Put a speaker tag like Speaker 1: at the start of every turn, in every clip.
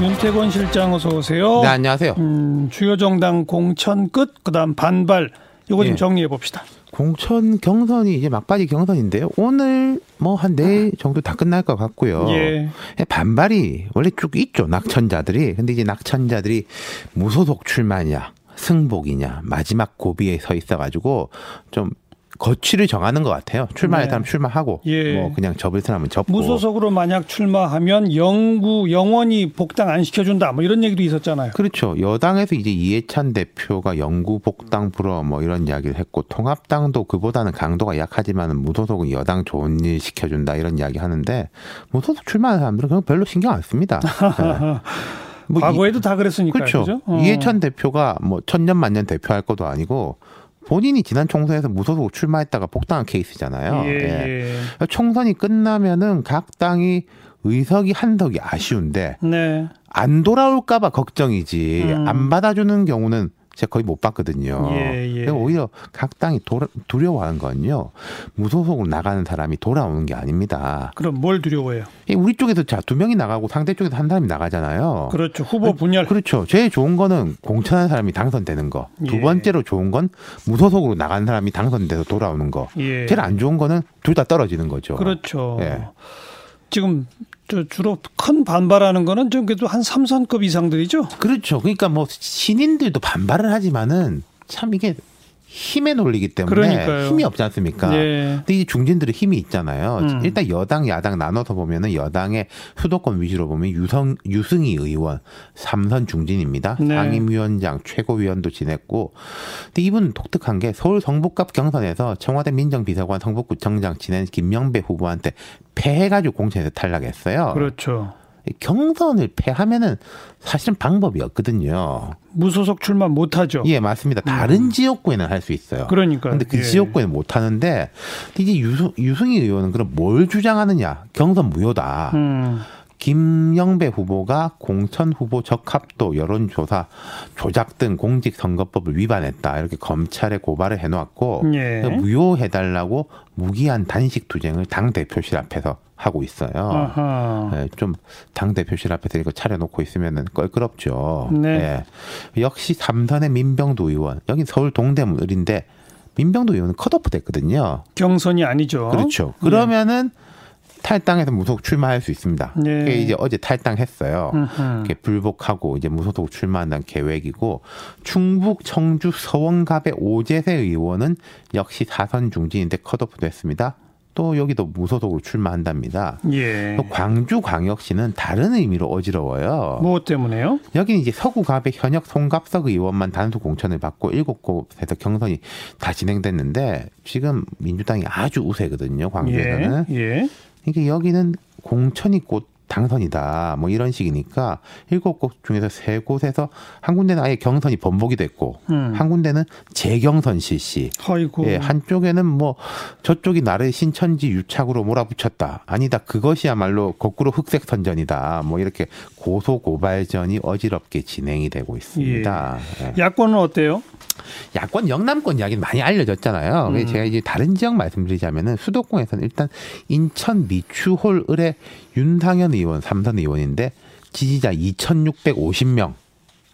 Speaker 1: 윤태권 실장 어서 오세요.
Speaker 2: 네, 안녕하세요.
Speaker 1: 음, 주요 정당 공천 끝, 그다음 반발. 이거 좀
Speaker 2: 예.
Speaker 1: 정리해 봅시다.
Speaker 2: 공천 경선이 이제 막바지 경선인데요. 오늘 뭐 한 내일 정도 다 끝날 것 같고요.
Speaker 1: 예.
Speaker 2: 반발이 원래 쭉 있죠. 낙천자들이. 근데 이제 낙천자들이 무소속 출마냐, 승복이냐, 마지막 고비에 서 있어가지고 좀 거취를 정하는 것 같아요. 출마할
Speaker 1: 네.
Speaker 2: 사람 출마하고,
Speaker 1: 예.
Speaker 2: 뭐 그냥 접을 사람은 접고.
Speaker 1: 무소속으로 만약 출마하면 영구 영원히 복당 안 시켜준다. 뭐 이런 얘기도 있었잖아요.
Speaker 2: 그렇죠. 여당에서 이제 이해찬 대표가 영구 복당 불어 뭐 이런 이야기를 했고 통합당도 그보다는 강도가 약하지만 무소속은 여당 좋은 일 시켜준다 이런 이야기 하는데 무소속 출마하는 사람들은 그건 별로 신경 안 씁니다. 네. 뭐
Speaker 1: 과거에도 다 그랬으니까
Speaker 2: 그렇죠.
Speaker 1: 그죠? 어.
Speaker 2: 이해찬 대표가 뭐 천년 만년 대표할 것도 아니고 본인이 지난 총선에서 무소속 출마했다가 복당한 케이스잖아요.
Speaker 1: 예,
Speaker 2: 예.
Speaker 1: 예.
Speaker 2: 총선이 끝나면은 각 당이 의석이 한석이 아쉬운데
Speaker 1: 네.
Speaker 2: 안 돌아올까봐 걱정이지
Speaker 1: 음.
Speaker 2: 안 받아주는 경우는 제가 거의 못 봤거든요.
Speaker 1: 예, 예.
Speaker 2: 오히려 각 당이 돌아- 두려워하는 건요 무소속으로 나가는 사람이 돌아오는 게 아닙니다.
Speaker 1: 그럼 뭘 두려워해요?
Speaker 2: 이 우리 쪽에서 자두 명이 나가고 상대 쪽에서 한 사람이 나가잖아요.
Speaker 1: 그렇죠. 후보 분열.
Speaker 2: 그렇죠. 제일 좋은 거는 공천한 사람이 당선되는 거. 두
Speaker 1: 예.
Speaker 2: 번째로 좋은 건 무소속으로 나간 사람이 당선돼서 돌아오는 거.
Speaker 1: 예.
Speaker 2: 제일 안 좋은 거는 둘 다 떨어지는 거죠.
Speaker 1: 그렇죠.
Speaker 2: 예.
Speaker 1: 지금 저 주로 큰 반발하는 거는 좀 그래도 한 삼선급 이상들이죠.
Speaker 2: 그렇죠. 그러니까 뭐 신인들도 반발을 하지만은 참 이게 힘에 놀리기 때문에
Speaker 1: 그러니까요.
Speaker 2: 힘이 없지 않습니까?
Speaker 1: 예.
Speaker 2: 근데 이 중진들은 힘이 있잖아요.
Speaker 1: 음.
Speaker 2: 일단 여당, 야당 나눠서 보면은 여당의 수도권 위주로 보면 유성, 유승희 의원, 삼선 중진입니다.
Speaker 1: 네.
Speaker 2: 상임위원장, 최고위원도 지냈고. 근데 이분 독특한 게 서울 성북갑 경선에서 청와대 민정비서관 성북구청장 지낸 김영배 후보한테 패해가지고 공천에서 탈락했어요.
Speaker 1: 그렇죠.
Speaker 2: 경선을 패하면은 사실은 방법이 없거든요.
Speaker 1: 무소속 출마 못 하죠.
Speaker 2: 예, 맞습니다. 다른 지역구에는 할 수 있어요.
Speaker 1: 음. 그러니까요.
Speaker 2: 근데 그
Speaker 1: 예.
Speaker 2: 지역구에는 못 하는데 이제 유승, 유승희 의원은 그럼 뭘 주장하느냐? 경선 무효다.
Speaker 1: 음.
Speaker 2: 김영배 후보가 공천 후보 적합도 여론조사 조작 등 공직선거법을 위반했다. 이렇게 검찰에 고발을 해놓았고
Speaker 1: 예.
Speaker 2: 무효해달라고 무기한 단식 투쟁을 당 대표실 앞에서 하고 있어요.
Speaker 1: 아하.
Speaker 2: 예, 좀당 대표실 앞에서 이거 차려놓고 있으면은 껄끄럽죠.
Speaker 1: 네.
Speaker 2: 예. 역시 삼선의 민병도 의원 여기 서울 동대문 을인데 민병도 의원은 컷오프 됐거든요.
Speaker 1: 경선이 아니죠.
Speaker 2: 그렇죠. 그러면은 탈당해서 무소속 출마할 수 있습니다.
Speaker 1: 네.
Speaker 2: 그게 이제 어제 탈당했어요. 이렇게 불복하고 이제 무소속 출마한다는 계획이고 충북 청주 서원갑의 오재세 의원은 역시 사선 중진인데 컷오프 됐습니다. 또 여기도 무소속으로 출마한답니다.
Speaker 1: 예.
Speaker 2: 또 광주광역시는 다른 의미로 어지러워요.
Speaker 1: 뭐 때문에요?
Speaker 2: 여기는 이제 서구갑의 현역 송갑석 의원만 단수 공천을 받고 일곱 곳에서 경선이 다 진행됐는데 지금 민주당이 아주 우세거든요. 광주에서는.
Speaker 1: 예. 예.
Speaker 2: 이게 여기는 공천이 곧 당선이다. 뭐 이런 식이니까 일곱 곳 중에서 세 곳에서 한 군데는 아예 경선이 번복이 됐고
Speaker 1: 음.
Speaker 2: 한 군데는 재경선 실시.
Speaker 1: 아이고.
Speaker 2: 예, 한쪽에는 뭐 저쪽이 나를 신천지 유착으로 몰아붙였다. 아니다. 그것이야말로 거꾸로 흑색 선전이다. 뭐 이렇게 고소 고발전이 어지럽게 진행이 되고 있습니다. 예.
Speaker 1: 야권은 어때요?
Speaker 2: 야권 영남권 이야기는 많이 알려졌잖아요.
Speaker 1: 음.
Speaker 2: 제가 이제 다른 지역 말씀드리자면은 수도권에서는 일단 인천 미추홀 을의 윤상현 의원 삼선 의원인데 지지자 2,650명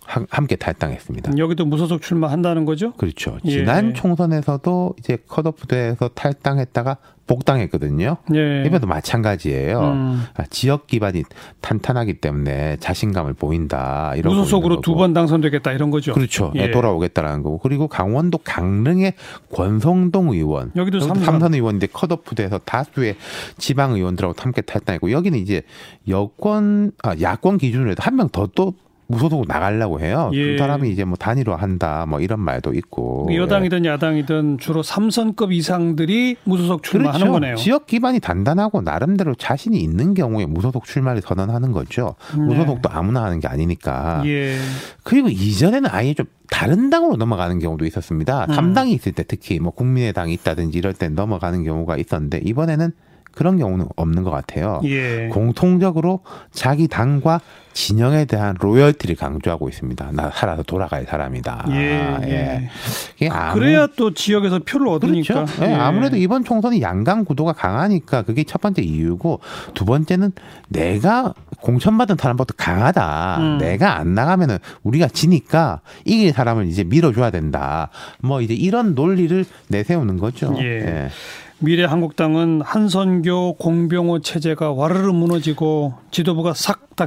Speaker 2: 함께 탈당했습니다.
Speaker 1: 여기도 무소속 출마한다는 거죠?
Speaker 2: 그렇죠.
Speaker 1: 예.
Speaker 2: 지난 총선에서도 이제 컷오프돼서 탈당했다가 복당했거든요.
Speaker 1: 예.
Speaker 2: 이번에도 마찬가지예요.
Speaker 1: 음.
Speaker 2: 아, 지역 기반이 탄탄하기 때문에 자신감을 보인다. 이런
Speaker 1: 무소속으로 두 번 당선되겠다 이런 거죠.
Speaker 2: 그렇죠.
Speaker 1: 예.
Speaker 2: 네, 돌아오겠다라는 거고. 그리고 강원도 강릉의 권성동 의원.
Speaker 1: 여기도 삼선.
Speaker 2: 삼선 의원인데 컷오프돼서 다수의 지방 의원들하고 함께 탈당했고 여기는 이제 여권 아 야권 기준으로 해도 한 명 더 또 무소속으로 나가려고 해요.
Speaker 1: 예.
Speaker 2: 두 사람이 이제 뭐 단일화한다 뭐 이런 말도 있고. 예.
Speaker 1: 여당이든 야당이든 주로 삼선급 이상들이 무소속 출마하는
Speaker 2: 그렇죠.
Speaker 1: 거네요.
Speaker 2: 지역 기반이 단단하고 나름대로 자신이 있는 경우에 무소속 출마를 선언하는 거죠. 무소속도 아무나 하는 게 아니니까.
Speaker 1: 네. 예.
Speaker 2: 그리고 이전에는 아예 좀 다른 당으로 넘어가는 경우도 있었습니다.
Speaker 1: 음.
Speaker 2: 삼당이 있을 때 특히 뭐 국민의당이 있다든지 이럴 때 넘어가는 경우가 있었는데 이번에는 그런 경우는 없는 것 같아요.
Speaker 1: 예.
Speaker 2: 공통적으로 자기 당과 진영에 대한 로열티를 강조하고 있습니다. 나 살아서 돌아갈 사람이다.
Speaker 1: 예, 예.
Speaker 2: 이게 아무-
Speaker 1: 그래야 또 지역에서 표를 얻으니까.
Speaker 2: 그렇죠. 예,
Speaker 1: 예.
Speaker 2: 아무래도 이번 총선이 양강 구도가 강하니까 그게 첫 번째 이유고 두 번째는 내가 공천받은 사람보다 강하다.
Speaker 1: 음.
Speaker 2: 내가 안 나가면은 우리가 지니까 이길 사람을 이제 밀어줘야 된다. 뭐 이제 이런 논리를 내세우는 거죠.
Speaker 1: 예. 미래한국당은 한선교 공병호 체제가 와르르 무너지고 지도부가
Speaker 2: 싹다.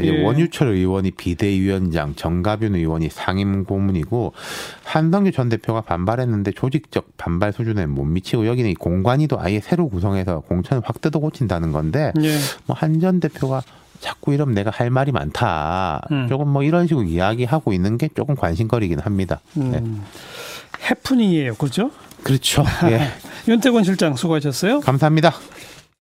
Speaker 2: 이제
Speaker 1: 예.
Speaker 2: 원유철 의원이 비대위원장, 정가균 의원이 상임 고문이고 한성규 전 대표가 반발했는데 조직적 반발 수준에 못 미치고 여기는 이 공관위도 아예 새로 구성해서 공천을 확 뜯어 고친다는 건데
Speaker 1: 예.
Speaker 2: 뭐한 전 대표가 자꾸 이러면 내가 할 말이 많다.
Speaker 1: 음.
Speaker 2: 조금 뭐 이런 식으로 이야기하고 있는 게 조금 관심거리긴 합니다. 네.
Speaker 1: 음. 해프닝이에요. 그렇죠?
Speaker 2: 그렇죠. 예.
Speaker 1: 윤태권 실장 수고하셨어요.
Speaker 2: 감사합니다.